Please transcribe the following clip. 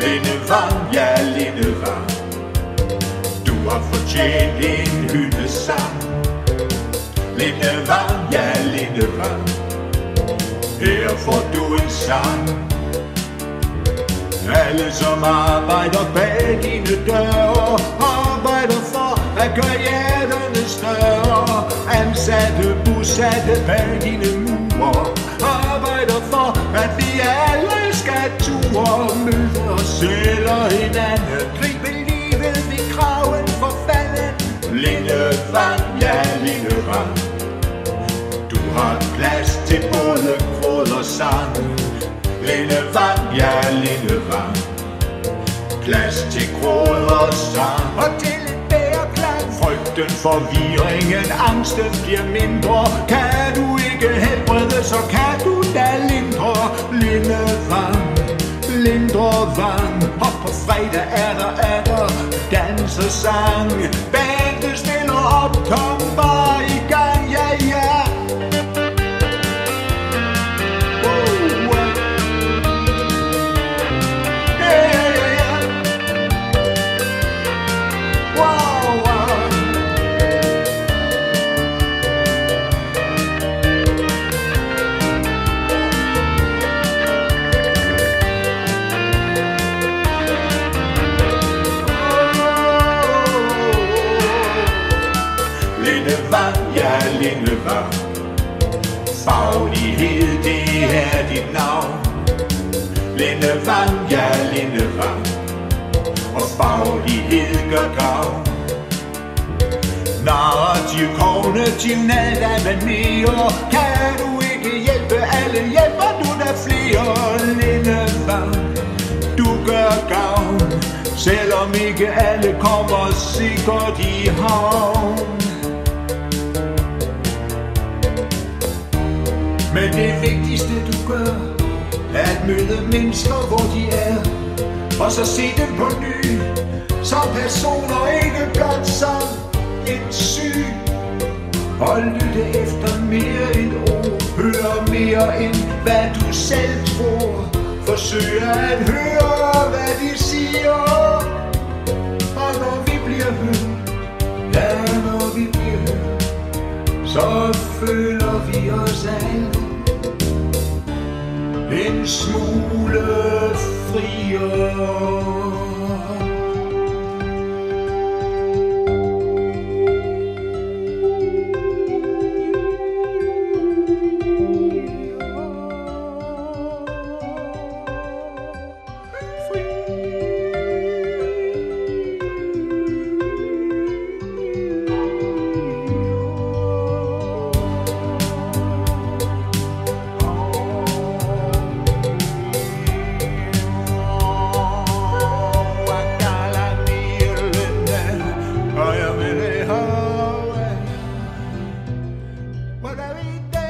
Lindevang, ja Lindevang Du har fortjent en hyldesang Lindevang, ja Lindevang Her får du en sang alle som arbejder bag dine døre Arbejder for at gøre hjerterne større Ansatte, bosatte bag dine mure Arbejder for at vi alle skal ture. Møde os selv og hinanden Gribe livet i kraven for fanden Lille vand, ja lille vand Du har plads til både gråd og sang Lille vand, ja lille vand Plads til gråd og sang Og til Frygten, forvirringen, angsten bliver mindre. Kan du ikke helbrede, så kan du da lindre. Lille vand, lindre vand. Og på fredag er der, er der dans og ja Lindevang Faglighed, det er dit navn. Lindevang, ja Lindevang. Og faglighed gør gavn Narrativ, kognitiv, nada med mere Kan du ikke hjælpe. Alle, hjælper du der flere. Lindevang, du gør gavn Selvom ikke alle kommer sikkert i havn. Men det vigtigste du gør Er at møde mennesker hvor de er. Og så se dem på ny Som personer ikke blot som en syg Og lytte efter mere end ord Høre mere end hvad du selv tror. Forsøg at høre hvad de siger. Og når vi bliver hørt Ja, når vi bliver hørt så føler vi os alle en smule friere. Margarita.